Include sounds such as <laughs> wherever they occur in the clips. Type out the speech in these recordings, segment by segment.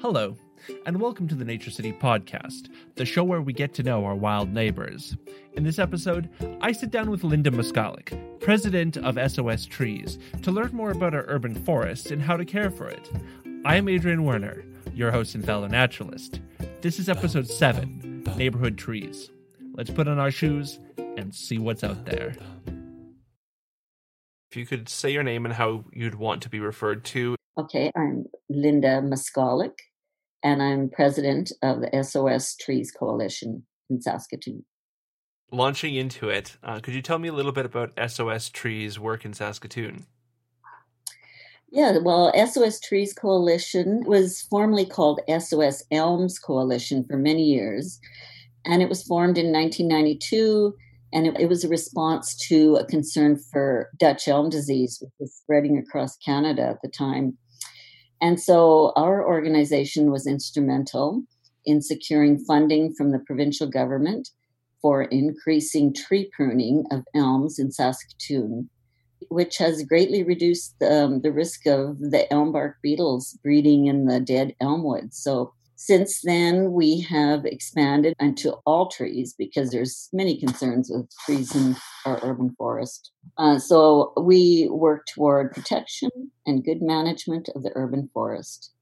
Hello, and welcome to the Nature City podcast, the show where we get to know our wild neighbors. In this episode, I sit down with Linda Moskalyk, president of SOS Trees, to learn more about our urban forest and how to care for it. I am Adrian Werner, your host and fellow naturalist. This is episode 7 Neighborhood Trees. Let's put on our shoes and see what's out there. If you could say your name and how you'd want to be referred to. Okay, I'm Linda Moskalyk, and I'm president of the SOS Trees Coalition in Saskatoon. Launching into it, uh, could you tell me a little bit about SOS Trees' work in Saskatoon? Yeah, well, SOS Trees Coalition was formerly called SOS Elms Coalition for many years, and it was formed in 1992 and it, it, was a response to a concern for Dutch elm disease, which was spreading across Canada at the time. And so our organization was instrumental in securing funding from the provincial government for increasing tree pruning of elms in Saskatoon, which has greatly reduced um, the risk of the elm bark beetles breeding in the dead elm wood. So since then, we have expanded into all trees because there's many concerns with trees in our urban forest. Uh, so we work toward protection and good management of the urban forest.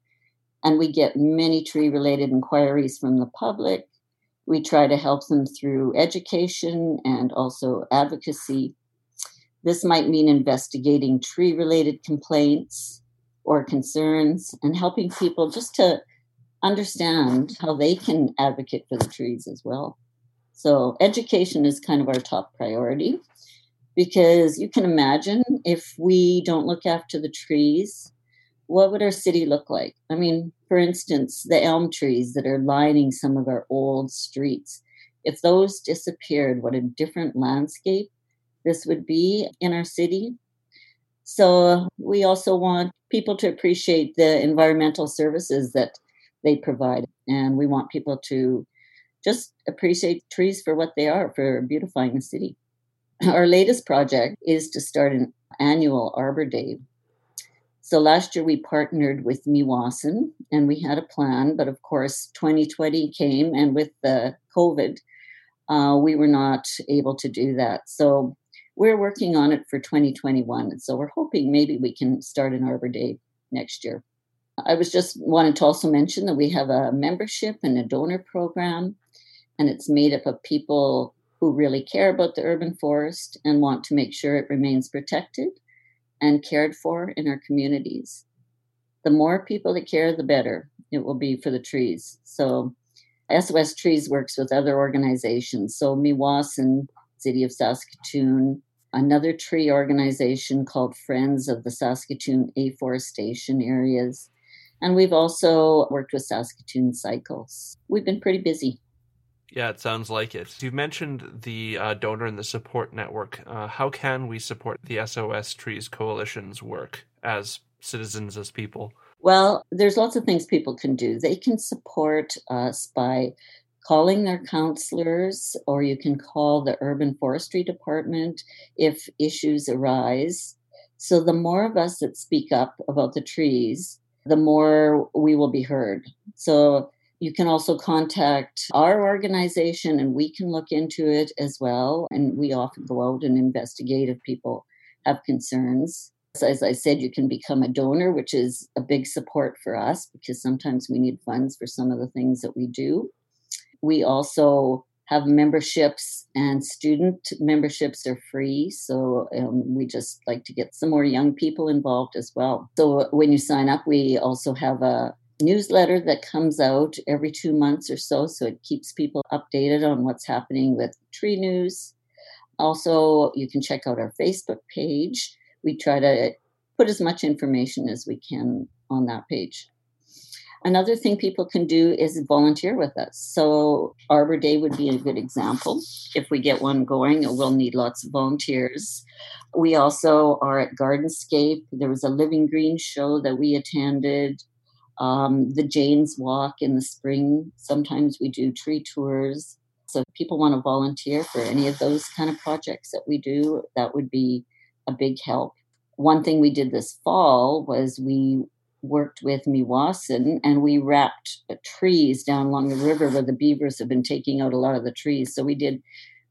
And we get many tree related inquiries from the public. We try to help them through education and also advocacy. This might mean investigating tree related complaints or concerns and helping people just to understand how they can advocate for the trees as well. So, education is kind of our top priority because you can imagine if we don't look after the trees, what would our city look like? I mean, for instance, the elm trees that are lining some of our old streets, if those disappeared, what a different landscape this would be in our city. So, we also want people to appreciate the environmental services that they provide. And we want people to just appreciate trees for what they are for beautifying the city. <laughs> Our latest project is to start an annual Arbor Day. So last year we partnered with Meewasin and we had a plan, but of course 2020 came and with the COVID, uh, we were not able to do that. So we're working on it for 2021. And so we're hoping maybe we can start an Arbor Day next year. I was just wanted to also mention that we have a membership and a donor program, and it's made up of people who really care about the urban forest and want to make sure it remains protected and cared for in our communities. The more people that care, the better it will be for the trees. So, SOS Trees works with other organizations. So, Meewasin City of Saskatoon, another tree organization called Friends of the Saskatoon Afforestation Areas, and we've also worked with Saskatoon Cycles. We've been pretty busy. Yeah, it sounds like it. You mentioned the uh, donor and the support network. Uh, how can we support the SOS Trees Coalition's work as citizens, as people? Well, there's lots of things people can do. They can support us by calling their councillors, or you can call the Urban Forestry Department if issues arise. So, the more of us that speak up about the trees, the more we will be heard. So you can also contact our organization and we can look into it as well. And we often go out and investigate if people have concerns. As I said, you can become a donor, which is a big support for us because sometimes we need funds for some of the things that we do. We also have memberships and student memberships are free. So um, we just like to get some more young people involved as well. So when you sign up we also have a newsletter that comes out every two months or so. So it keeps people updated on what's happening with tree news. Also you can check out our facebook page. We try to put as much information as we can on that page Another thing people can do is volunteer with us. So, Arbor Day would be a good example. If we get one going, we'll need lots of volunteers. We also are at Gardenscape. There was a Living Green show that we attended. Um, the Jane's Walk in the spring. Sometimes we do tree tours. So, if people want to volunteer for any of those kind of projects that we do, that would be a big help. One thing we did this fall was we worked with Meewasin and we wrapped trees down along the river where the beavers have been taking out a lot of the trees. So we did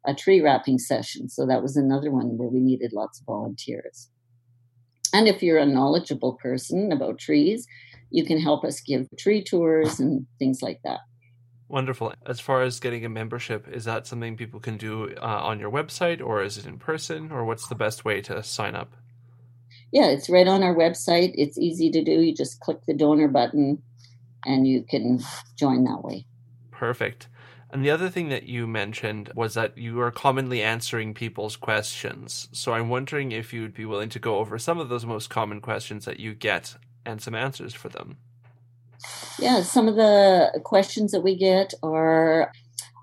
a tree wrapping session. So that was another one where we needed lots of volunteers. And if you're a knowledgeable person about trees, you can help us give tree tours and things like that. Wonderful. As far as getting a membership, is that something people can do uh, on your website or is it in person or what's the best way to sign up? Yeah, it's right on our website. It's easy to do. You just click the donor button and you can join that way. Perfect. And the other thing that you mentioned was that you are commonly answering people's questions. So I'm wondering if you'd be willing to go over some of those most common questions that you get and some answers for them. Yeah, some of the questions that we get are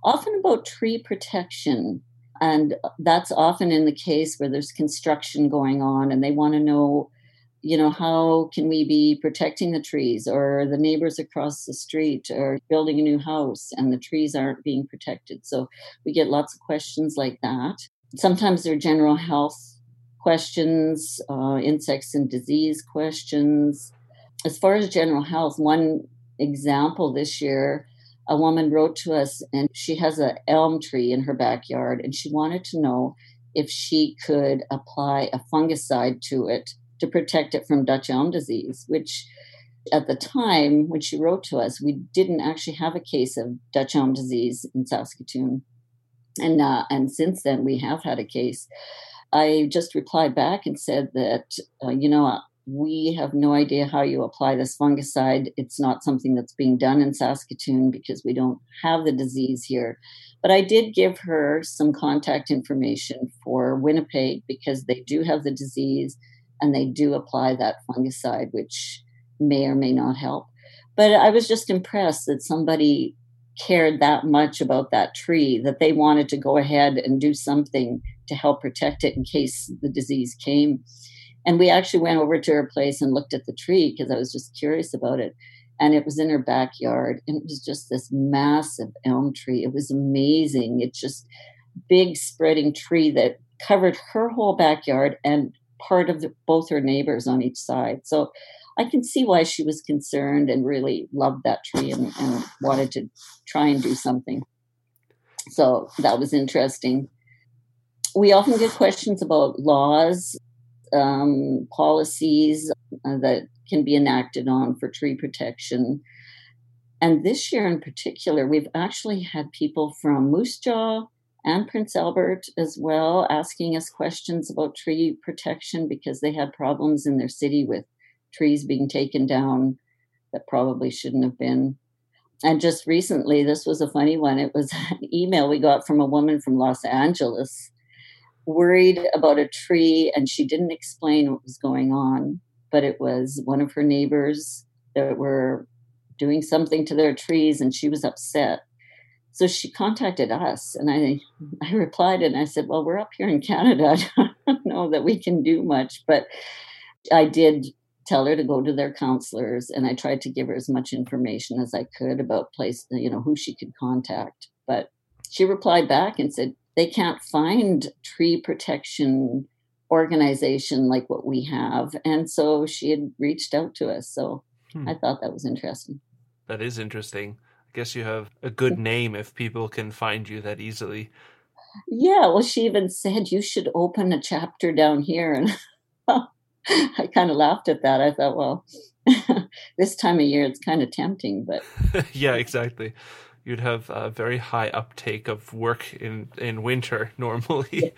often about tree protection. And that's often in the case where there's construction going on and they want to know, you know, how can we be protecting the trees or the neighbors across the street are building a new house and the trees aren't being protected. So we get lots of questions like that. Sometimes they're general health questions, uh, insects and disease questions, as far as general health, one example this year, a woman wrote to us and she has an elm tree in her backyard and she wanted to know if she could apply a fungicide to it to protect it from Dutch elm disease, which at the time when she wrote to us, we didn't actually have a case of Dutch elm disease in Saskatoon. And, uh, and since then, we have had a case. I just replied back and said that, uh, you know, we have no idea how you apply this fungicide. It's not something that's being done in Saskatoon because we don't have the disease here. But I did give her some contact information for Winnipeg because they do have the disease and they do apply that fungicide, which may or may not help. But I was just impressed that somebody cared that much about that tree that they wanted to go ahead and do something to help protect it in case the disease came. And we actually went over to her place and looked at the tree because I was just curious about it. And it was in her backyard. And it was just this massive elm tree. It was amazing. It's just big spreading tree that covered her whole backyard and part of the, both her neighbors on each side. So I can see why she was concerned and really loved that tree and, and wanted to try and do something. So that was interesting. We often get questions about laws um, policies uh, that can be enacted on for tree protection. And this year in particular, we've actually had people from Moose Jaw and Prince Albert as well asking us questions about tree protection because they had problems in their city with trees being taken down that probably shouldn't have been. And just recently, this was a funny one. It was an email we got from a woman from Los Angeles worried about a tree and she didn't explain what was going on, but it was one of her neighbors that were doing something to their trees and she was upset. So she contacted us and I I replied and I said, Well, we're up here in Canada. <laughs> I don't know that we can do much, but I did tell her to go to their councillors and I tried to give her as much information as I could about place, you know, who she could contact. But she replied back and said, they can't find tree protection organization like what we have. And so she had reached out to us. So hmm. I thought that was interesting. That is interesting. I guess you have a good name if people can find you that easily. Yeah, well, she even said you should open a chapter down here. And <laughs> I kind of laughed at that. I thought, well, <laughs> this time of year it's kind of tempting, but. <laughs> yeah, exactly you'd have a very high uptake of work in in winter <laughs> normally.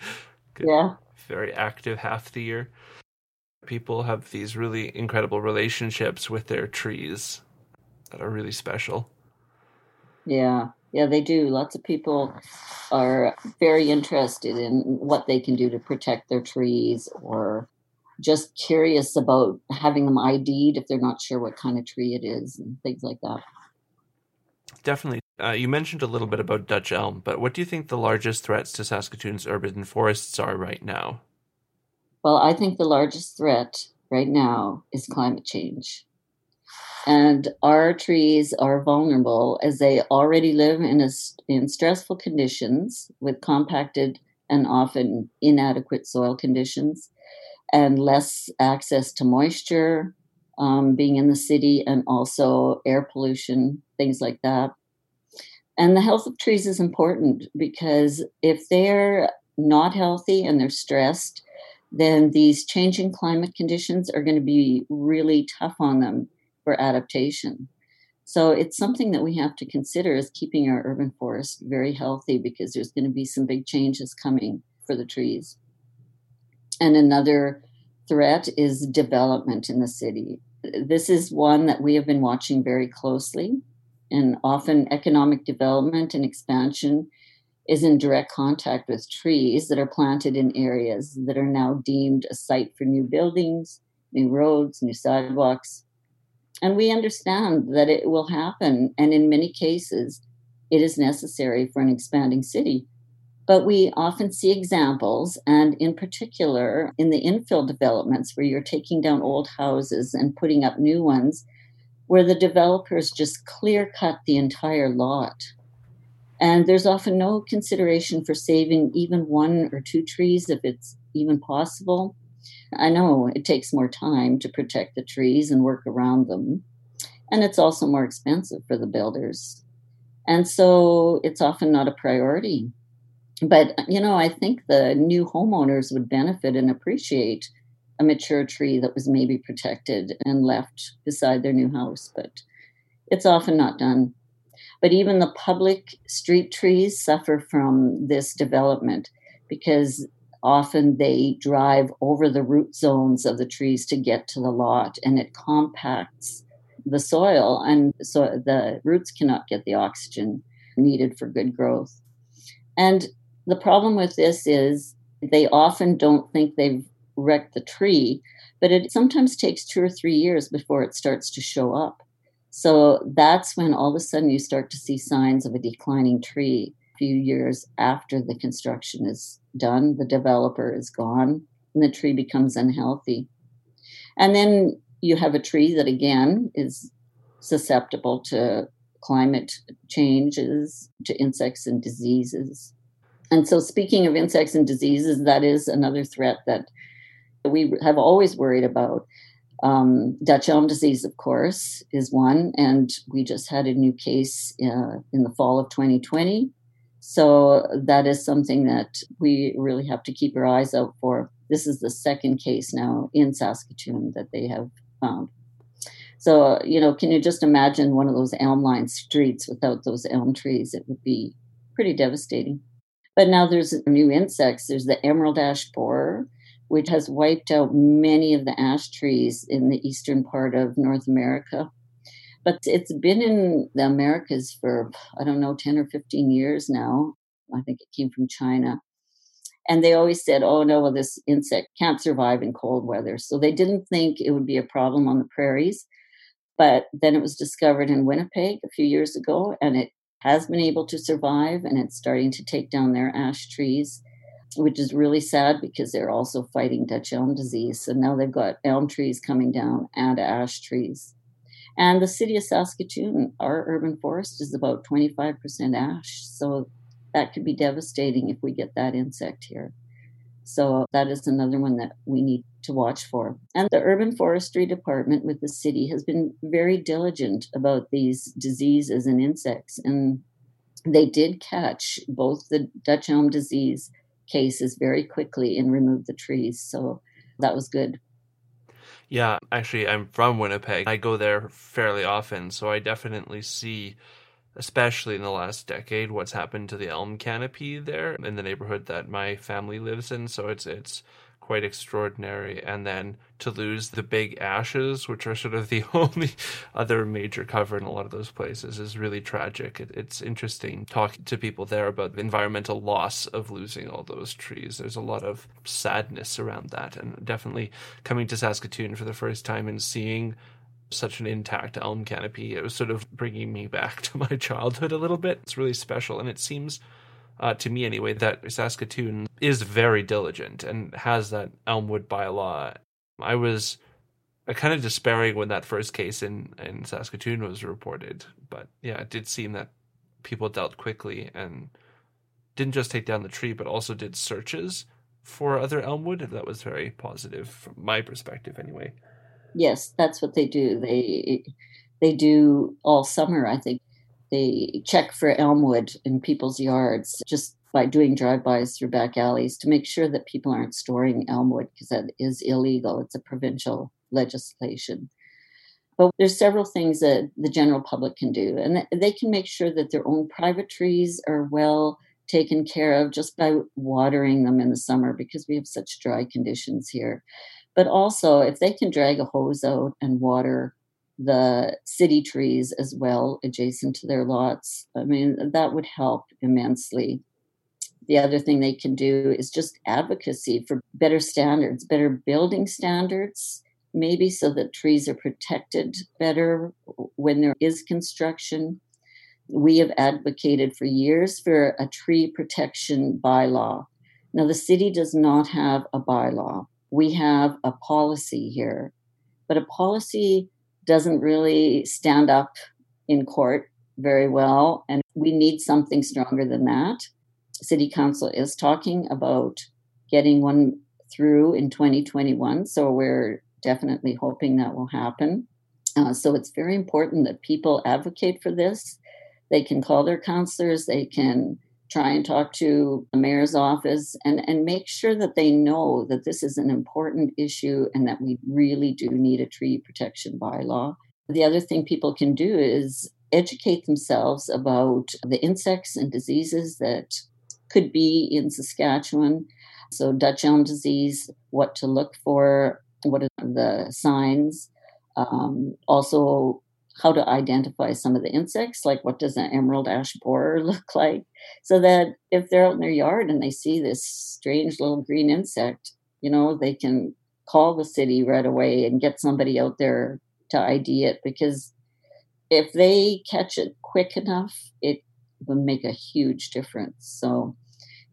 yeah. Very active half the year. People have these really incredible relationships with their trees that are really special. Yeah. Yeah, they do. Lots of people are very interested in what they can do to protect their trees or just curious about having them ID'd if they're not sure what kind of tree it is and things like that. Definitely. Uh, you mentioned a little bit about Dutch elm, but what do you think the largest threats to Saskatoon's urban forests are right now? Well, I think the largest threat right now is climate change. And our trees are vulnerable as they already live in, a, in stressful conditions with compacted and often inadequate soil conditions and less access to moisture um, being in the city, and also air pollution, things like that. And the health of trees is important because if they're not healthy and they're stressed, then these changing climate conditions are going to be really tough on them for adaptation. So it's something that we have to consider as keeping our urban forest very healthy because there's going to be some big changes coming for the trees. And another threat is development in the city. This is one that we have been watching very closely, and often economic development and expansion is in direct contact with trees that are planted in areas that are now deemed a site for new buildings, new roads, new sidewalks. And we understand that it will happen, and in many cases, it is necessary for an expanding city. But we often see examples, and in particular in the infill developments where you're taking down old houses and putting up new ones, where the developers just clear cut the entire lot. And there's often no consideration for saving even one or two trees if it's even possible. I know it takes more time to protect the trees and work around them. And it's also more expensive for the builders. And so it's often not a priority but you know i think the new homeowners would benefit and appreciate a mature tree that was maybe protected and left beside their new house but it's often not done. But even the public street trees suffer from this development because often they drive over the root zones of the trees to get to the lot and it compacts the soil and so the roots cannot get the oxygen needed for good growth. And the problem with this is they often don't think they've wrecked the tree, but it sometimes takes two or three years before it starts to show up. So that's when all of a sudden you start to see signs of a declining tree. A few years after the construction is done, the developer is gone, and the tree becomes unhealthy. And then you have a tree that again is susceptible to climate changes, to insects and diseases. And so, speaking of insects and diseases, that is another threat that we have always worried about. Um, Dutch elm disease, of course, is one, and we just had a new case uh, in the fall of 2020. So that is something that we really have to keep our eyes out for. This is the second case now in Saskatoon that they have found. So, you know, can you just imagine one of those elm lined streets without those elm trees? It would be pretty devastating. But now there's new insects. There's the emerald ash borer, which has wiped out many of the ash trees in the eastern part of North America. But it's been in the Americas for, I don't know, 10 or 15 years now. I think it came from China. And they always said, oh, no, well, this insect can't survive in cold weather. So they didn't think it would be a problem on the prairies. But then it was discovered in Winnipeg a few years ago, and it has been able to survive and it's starting to take down their ash trees, which is really sad because they're also fighting Dutch elm disease. So now they've got elm trees coming down and ash trees. And the city of Saskatoon, our urban forest is about 25% ash. So that could be devastating if we get that insect here. So that is another one that we need to watch for. And the urban forestry department with the city has been very diligent about these diseases and insects. And they did catch both the Dutch elm disease cases very quickly and remove the trees. So that was good. Yeah, actually, I'm from Winnipeg. I go there fairly often, so I definitely see especially in the last decade, what's happened to the elm canopy there in the neighborhood that my family lives in. So it's it's quite extraordinary. And then to lose the big ashes, which are sort of the <laughs> only other major cover in a lot of those places, is really tragic. It, it's interesting talking to people there about the environmental loss of losing all those trees. There's a lot of sadness around that, and definitely coming to Saskatoon for the first time and seeing such an intact elm canopy. It was sort of bringing me back <laughs> to my childhood a little bit. It's really special, and it seems, uh, to me anyway, that Saskatoon is very diligent and has that Elmwood bylaw. I was kind of despairing when that first case in, in Saskatoon was reported, but yeah, it did seem that people dealt quickly and didn't just take down the tree, but also did searches for other Elmwood. That was very positive from my perspective, anyway. Yes, that's what they do. They they do all summer. I think they check for elmwood in people's yards just by doing drive-bys through back alleys to make sure that people aren't storing elmwood because that is illegal. It's a provincial legislation. But there's several things that the general public can do, and they can make sure that their own private trees are well taken care of just by watering them in the summer because we have such dry conditions here. But also, if they can drag a hose out and water the city trees as well adjacent to their lots, I mean, that would help immensely. The other thing they can do is just advocacy for better standards, better building standards, maybe so that trees are protected better when there is construction. We have advocated for years for a tree protection bylaw. Now, the city does not have a bylaw. We have a policy here, but a policy doesn't really stand up in court very well, and we need something stronger than that. City Council is talking about getting one through in 2021, so we're definitely hoping that will happen. Uh, so it's very important that people advocate for this. They can call their councillors, they can try and talk to the mayor's office and, and make sure that they know that this is an important issue and that we really do need a tree protection bylaw. The other thing people can do is educate themselves about the insects and diseases that could be in Saskatchewan. So, Dutch elm disease, what to look for, what are the signs, um, also how to identify some of the insects, like what does an emerald ash borer <laughs> look like, so that if they're out in their yard and they see this strange little green insect, you know, they can call the city right away and get somebody out there to ID it because if they catch it quick enough, it will make a huge difference. So,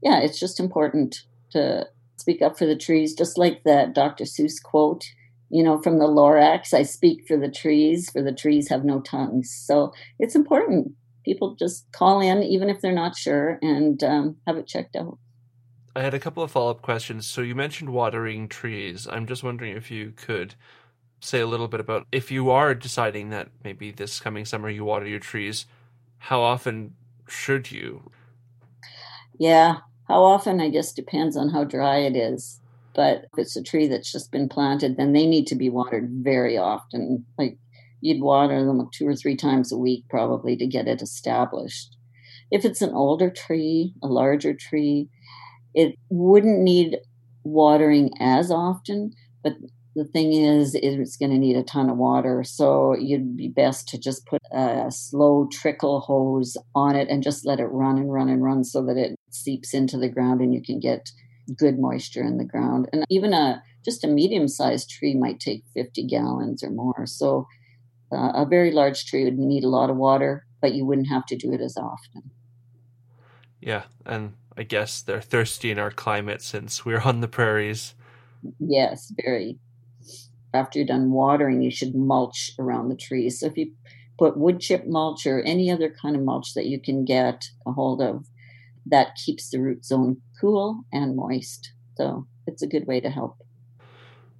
yeah, it's just important to speak up for the trees, just like that Dr. Seuss quote, you know, from the Lorax I speak for the trees, for the trees have no tongues. So it's important. People just call in, even if they're not sure, and um, have it checked out. I had a couple of follow up questions. So you mentioned watering trees. I'm just wondering if you could say a little bit about if you are deciding that maybe this coming summer you water your trees, how often should you? Yeah, how often, I guess, depends on how dry it is. But if it's a tree that's just been planted, then they need to be watered very often. Like you'd water them two or three times a week, probably, to get it established. If it's an older tree, a larger tree, it wouldn't need watering as often, but the thing is it's going to need a ton of water so you'd be best to just put a slow trickle hose on it and just let it run and run and run so that it seeps into the ground and you can get good moisture in the ground. And even a just a medium sized tree might take 50 gallons or more. So uh, a very large tree would need a lot of water but you wouldn't have to do it as often. Yeah and i guess they're thirsty in our climate since we're on the prairies. Yes very. After you're done watering, you should mulch around the trees. So if you put wood chip mulch or any other kind of mulch that you can get a hold of, that keeps the root zone cool and moist. So it's a good way to help.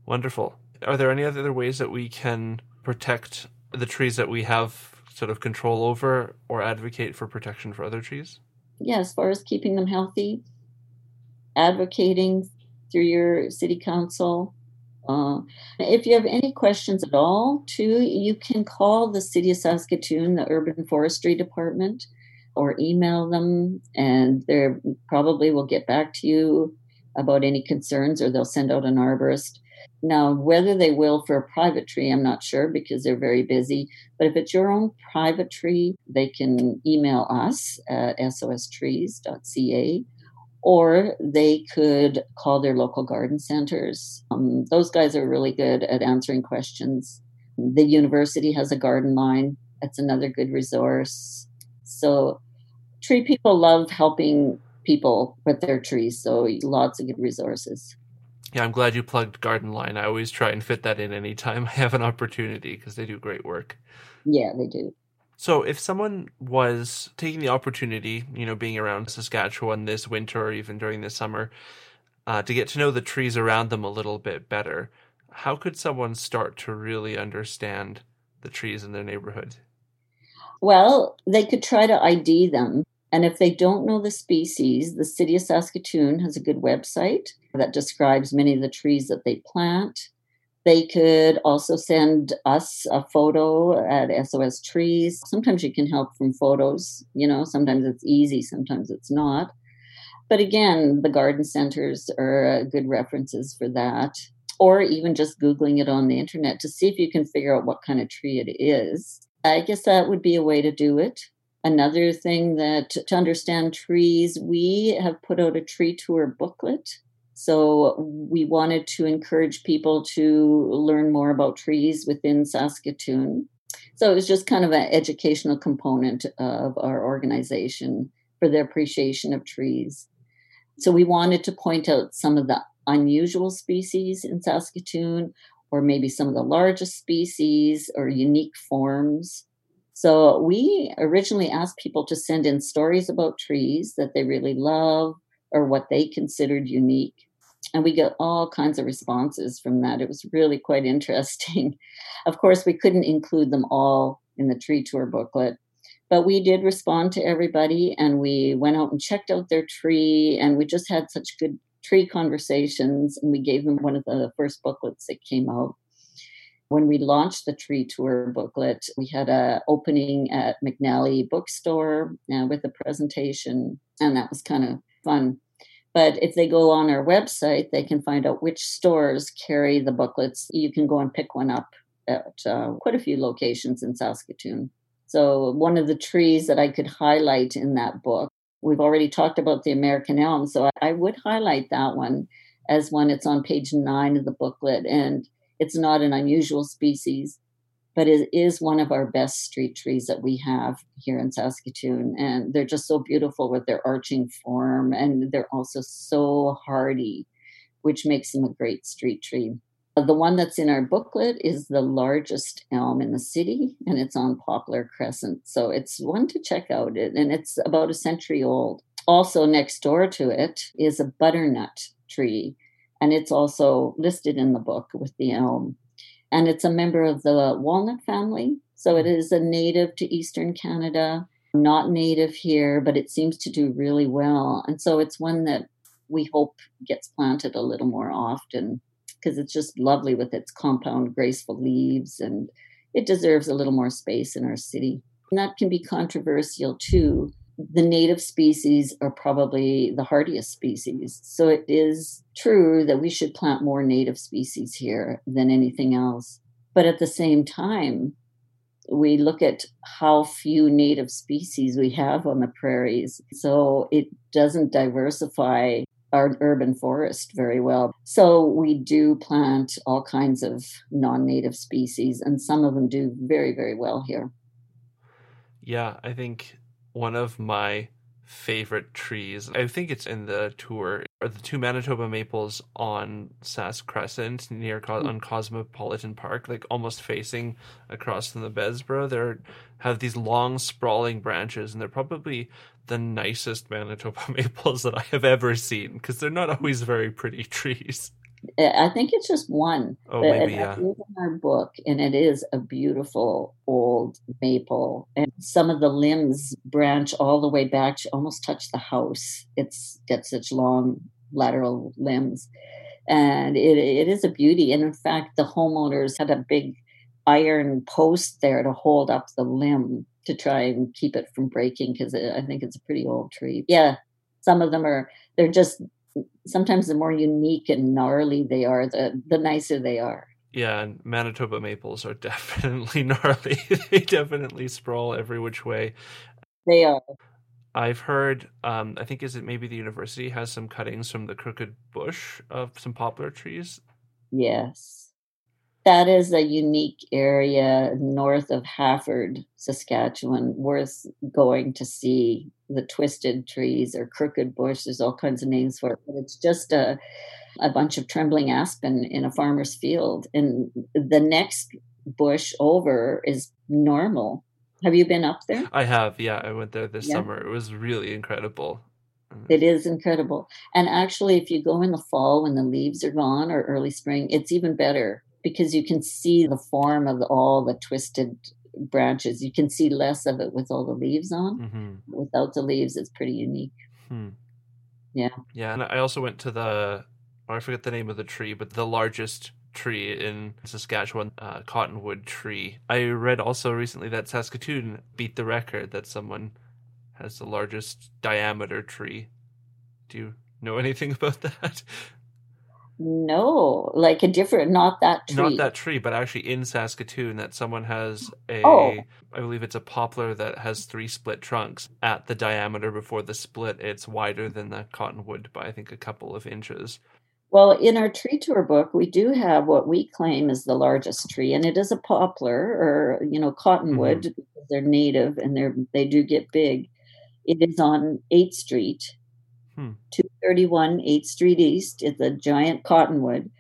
Wonderful. Are there any other ways that we can protect the trees that we have sort of control over or advocate for protection for other trees? Yeah, as far as keeping them healthy, advocating through your city council, uh, if you have any questions at all, too, you can call the City of Saskatoon, the Urban Forestry Department, or email them, and they probably will get back to you about any concerns, or they'll send out an arborist. Now, whether they will for a private tree, I'm not sure because they're very busy. But if it's your own private tree, they can email us at sostrees.ca or they could call their local garden centers. Um, those guys are really good at answering questions. The university has a garden line, that's another good resource. So, tree people love helping people with their trees, so lots of good resources. Yeah, I'm glad you plugged Garden Line. I always try and fit that in anytime <laughs> I have an opportunity because they do great work. Yeah, they do. So, if someone was taking the opportunity, you know, being around Saskatchewan this winter or even during the summer, uh, to get to know the trees around them a little bit better, How could someone start to really understand the trees in their neighborhood? Well, they could try to ID them. And if they don't know the species, the City of Saskatoon has a good website that describes many of the trees that they plant. They could also send us a photo at SOS Trees. Sometimes you can help from photos, you know, sometimes it's easy, sometimes it's not. But again, the garden centers are good references for that. Or even just Googling it on the internet to see if you can figure out what kind of tree it is. I guess that would be a way to do it. Another thing that to understand trees, we have put out a tree tour booklet so we wanted to encourage people to learn more about trees within Saskatoon. So it was just kind of an educational component of our organization for the appreciation of trees. So we wanted to point out some of the unusual species in Saskatoon, or maybe some of the largest species or unique forms. So we originally asked people to send in stories about trees that they really love or what they considered unique and we got all kinds of responses from that. It was really quite <laughs> interesting. of course, we couldn't include them all in the tree tour booklet, but we did respond to everybody and we went out and checked out their tree and we just had such good tree conversations and we gave them one of the first booklets that came out when we launched the tree tour booklet we had a opening at mcnally bookstore uh, with a presentation and that was kind of fun but if they go on our website, they can find out which stores carry the booklets. You can go and pick one up at uh, quite a few locations in Saskatoon. So, one of the trees that I could highlight in that book, we've already talked about the American elm. So, I would highlight that one as one. It's on page nine of the booklet, and it's not an unusual species but it is one of our best street trees that we have here in Saskatoon. And they're just so beautiful with their arching form, and they're also so hardy, which makes them a great street tree. Uh, the one that's in our booklet is the largest elm in the city, and it's on Poplar Crescent. So it's one to check out, and it's about a century old. Also, next door to it is a butternut tree, and it's also listed in the book with the elm and it's a member of the walnut family. So it is a native to Eastern Canada, not native here, but it seems to do really well. And so it's one that we hope gets planted a little more often because it's just lovely with its compound, graceful leaves, and it deserves a little more space in our city. And that can be controversial too the native species are probably the hardiest species. So it is true that we should plant more native species here than anything else. But at the same time, we look at how few native species we have on the prairies. So it doesn't diversify our urban forest very well. So we do plant all kinds of non native species, and some of them do very, very well here. Yeah, I think one of my favorite trees. I think it's in the tour are the two Manitoba maples on Sask Crescent near Co- hmm. on Cosmopolitan Park, like almost facing across from the Bessborough. They have these long sprawling branches, and they're probably the nicest Manitoba <laughs> maples that I have ever seen because they're not always very pretty trees. I think it's just one. Oh, maybe, yeah. in our book, and it is a beautiful old maple. And some of the limbs branch all the way back to almost touch the house. It's got such long lateral limbs. And it, it is a beauty. And in fact, the homeowners had a big iron post there to hold up the limb to try and keep it from breaking because I think it's a pretty old tree. Yeah, some of them are, they're just sometimes the more unique and gnarly they are, the the nicer they are. Yeah, and Manitoba maples are <laughs> definitely gnarly. they definitely sprawl every which way. They are. I've heard. Um, I think is it maybe the university has some cuttings from the crooked bush of some poplar trees. Yes that is a unique area north of Hafford, Saskatchewan, worth going to see. The twisted trees or crooked bush, there's all kinds of names for it, but it's just a, a bunch of trembling aspen in a farmer's field. And the next bush over is normal. Have you been up there? I have, yeah. I went there this yeah. summer. It was really incredible. Mm. It is incredible. And actually, if you go in the fall when the leaves are gone or early spring, it's even better because you can see the form of all the twisted branches. You can see less of it with all the leaves on. Mm-hmm. Without the leaves, it's pretty unique. Hmm. Yeah. Yeah. And I also went to the, oh, I forget the name of the tree, but the largest tree in Saskatchewan, uh, cottonwood tree. I read also recently that Saskatoon beat the record that someone has the largest diameter tree. Do you know anything <laughs> about that? No, like a different, not that tree. Not that tree, but actually in Saskatoon, that someone has a, oh. I believe it's a poplar that has three split trunks. At the diameter before the split, it's wider than the cottonwood by I think a couple of inches. Well, in our tree tour book, we do have what we claim is the largest tree, and it is a poplar or you know cottonwood. Mm-hmm. They're native and they're they do get big. It is on 8th Street, hmm. 231 8th Street East. It's a giant cottonwood.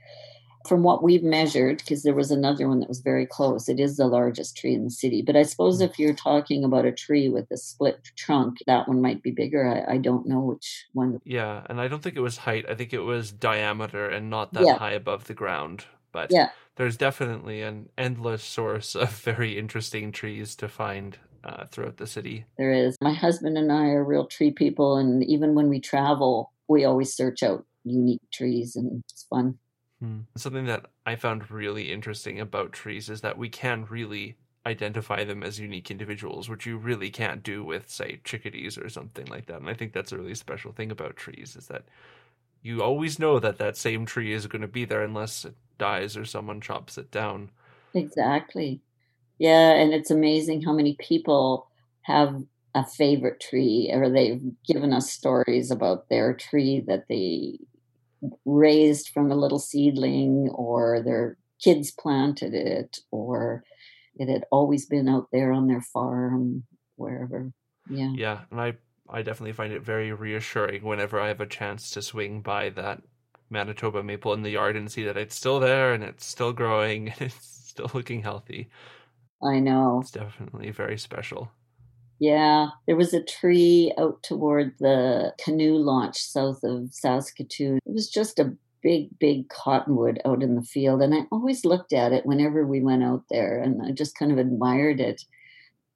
From what we've measured, because there was another one that was very close, it is the largest tree in the city. But I suppose hmm. if you're talking about a tree with a split trunk, that one might be bigger. I, I don't know which one. Yeah, and I don't think it was height. I think it was diameter and not that yeah. high above the ground. But yeah. there's definitely an endless source of <laughs> very interesting trees to find uh, throughout the city. There is. My husband and I are real tree people, and even when we travel, we always search out unique trees, and it's fun. Hmm. Something that I found really interesting about trees is that we can really identify them as unique individuals, which you really can't do with, say, chickadees or something like that. And I think that's a really special thing about trees is that you always know that that same tree is going to be there unless it dies or someone chops it down. Exactly. Yeah, and it's amazing how many people have a favorite tree or they've given us stories about their tree that they raised from a little seedling or their kids planted it or it had always been out there on their farm wherever. Yeah. Yeah and i i definitely find it very reassuring whenever i have a chance to swing by that manitoba maple in the yard and see that it's still there and it's still growing <laughs> and it's still looking healthy I know. It's definitely very special. Yeah, there was a tree out toward the canoe launch south of Saskatoon. It was just a big, big cottonwood out in the field. And I always looked at it whenever we went out there and I just kind of admired it.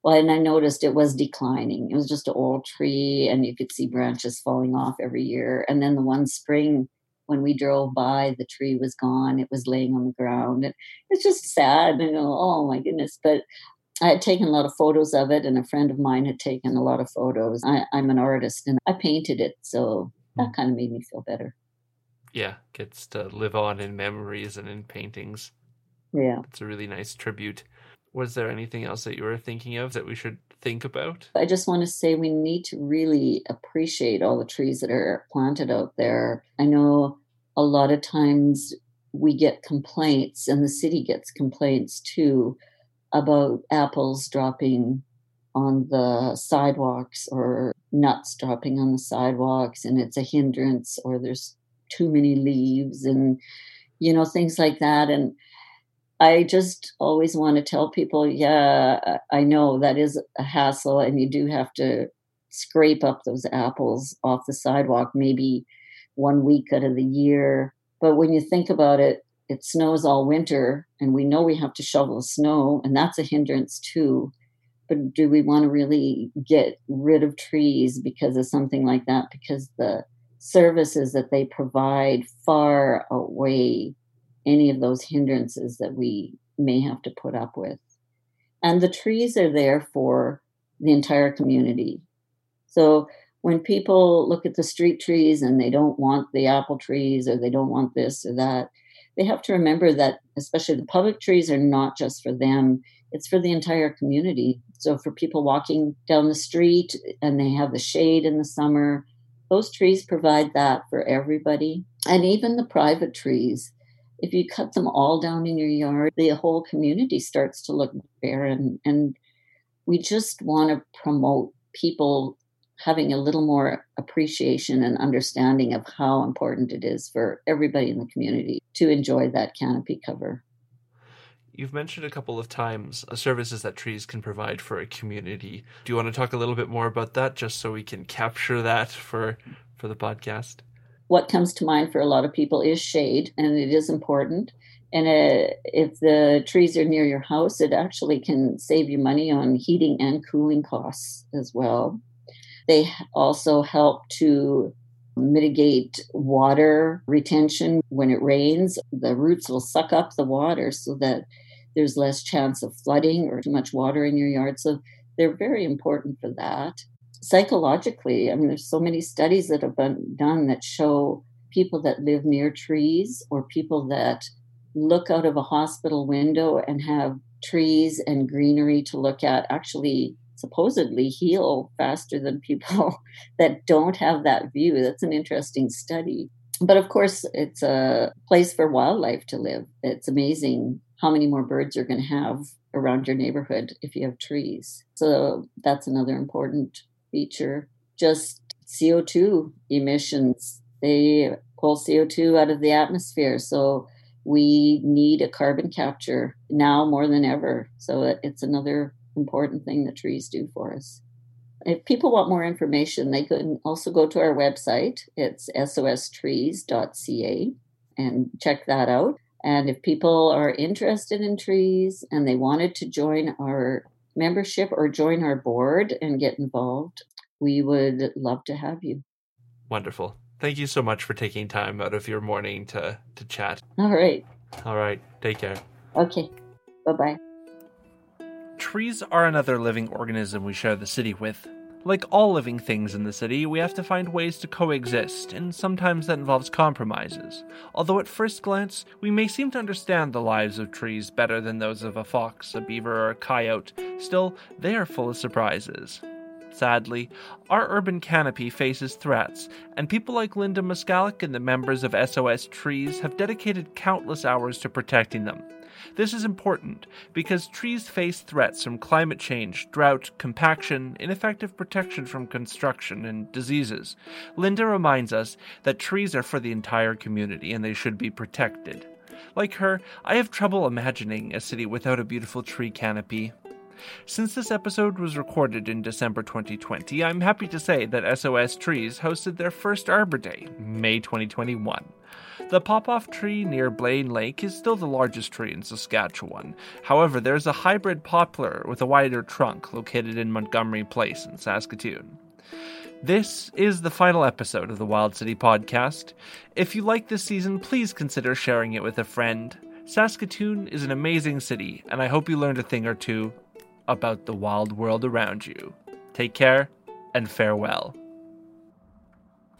Well, and I noticed it was declining. It was just an old tree and you could see branches falling off every year. And then the one spring, when we drove by, the tree was gone. It was laying on the ground. And it's just sad. You know, oh my goodness. But I had taken a lot of photos of it, and a friend of mine had taken a lot of photos. I, am an artist and I painted it. So that mm. kind of made me feel better. Yeah, gets to live on in memories and in paintings. Yeah. It's a really nice tribute. Was there anything else that you were thinking of that we should think about? I just want to say we need to really appreciate all the trees that are planted out there. I know a lot of times we get complaints, and the city gets complaints too, about apples dropping on the sidewalks or nuts dropping on the sidewalks, and it's a hindrance, or there's too many leaves, and you know, things like that. And I just always want to tell people, yeah, I know that is a hassle, and you do have to scrape up those apples off the sidewalk maybe one week out of the year. But when you think about it, it snows all winter, and we know we have to shovel snow, and that's a hindrance too. But do we want to really get rid of trees because of something like that? Because the services that they provide far outweigh any of those hindrances that we may have to put up with. And the trees are there for the entire community. So when people look at the street trees and they don't want the apple trees or they don't want this or that, they have to remember that, especially the public trees, are not just for them, it's for the entire community. So for people walking down the street and they have the shade in the summer, those trees provide that for everybody. And even the private trees, if you cut them all down in your yard, the whole community starts to look barren. And we just want to promote people having a little more appreciation and understanding of how important it is for everybody in the community to enjoy that canopy cover. You've mentioned a couple of times the services that trees can provide for a community. Do you want to talk a little bit more about that just so we can capture that for for the podcast? What comes to mind for a lot of people is shade, and it is important. And uh, if the trees are near your house, it actually can save you money on heating and cooling costs as well. They also help to mitigate water retention when it rains. The roots will suck up the water so that there's less chance of flooding or too much water in your yard. So they're very important for that. Psychologically, I mean, there's so many studies that have been done that show people that live near trees or people that look out of a hospital window and have trees and greenery to look at actually supposedly heal faster than people <laughs> that don't have that view. That's an interesting study. But of course, it's a place for wildlife to live. It's amazing how many more birds you're going to have around your neighborhood if you have trees. So that's another important feature. Just CO2 emissions, they pull CO2 out of the atmosphere. So we need a carbon capture now more than ever. So it's another important thing that trees do for us. If people want more information, they can also go to our website. It's sostrees.ca and check that out. And if people are interested in trees and they wanted to join our membership or join our board and get involved, we would love to have you. Wonderful. Thank you so much for taking time out of your morning to, to chat. All right. All right. Take care. Okay. Bye bye. Trees are another living organism we share the city with. Like all living things in the city, we have to find ways to coexist, and sometimes that involves compromises. Although at first glance, we may seem to understand the lives of trees better than those of a fox, a beaver, or a coyote, still, they are full of surprises. Sadly, our urban canopy faces threats, and people like Linda Moskalyk and the members of SOS Trees have dedicated countless hours to protecting them. This is important because trees face threats from climate change, drought, compaction, ineffective protection from construction, and diseases. Linda reminds us that trees are for the entire community and they should be protected. Like her, I have trouble imagining a city without a beautiful tree canopy. Since this episode was recorded in December 2020, I'm happy to say that SOS Trees hosted their first Arbor Day, May 2021. The poplar tree near Blaine Lake is still the largest tree in Saskatchewan. However, there's a hybrid poplar with a wider trunk located in Montgomery Place in Saskatoon. This is the final episode of the Wild City podcast. If you like this season, please consider sharing it with a friend. Saskatoon is an amazing city, and I hope you learned a thing or two about the wild world around you. Take care and farewell.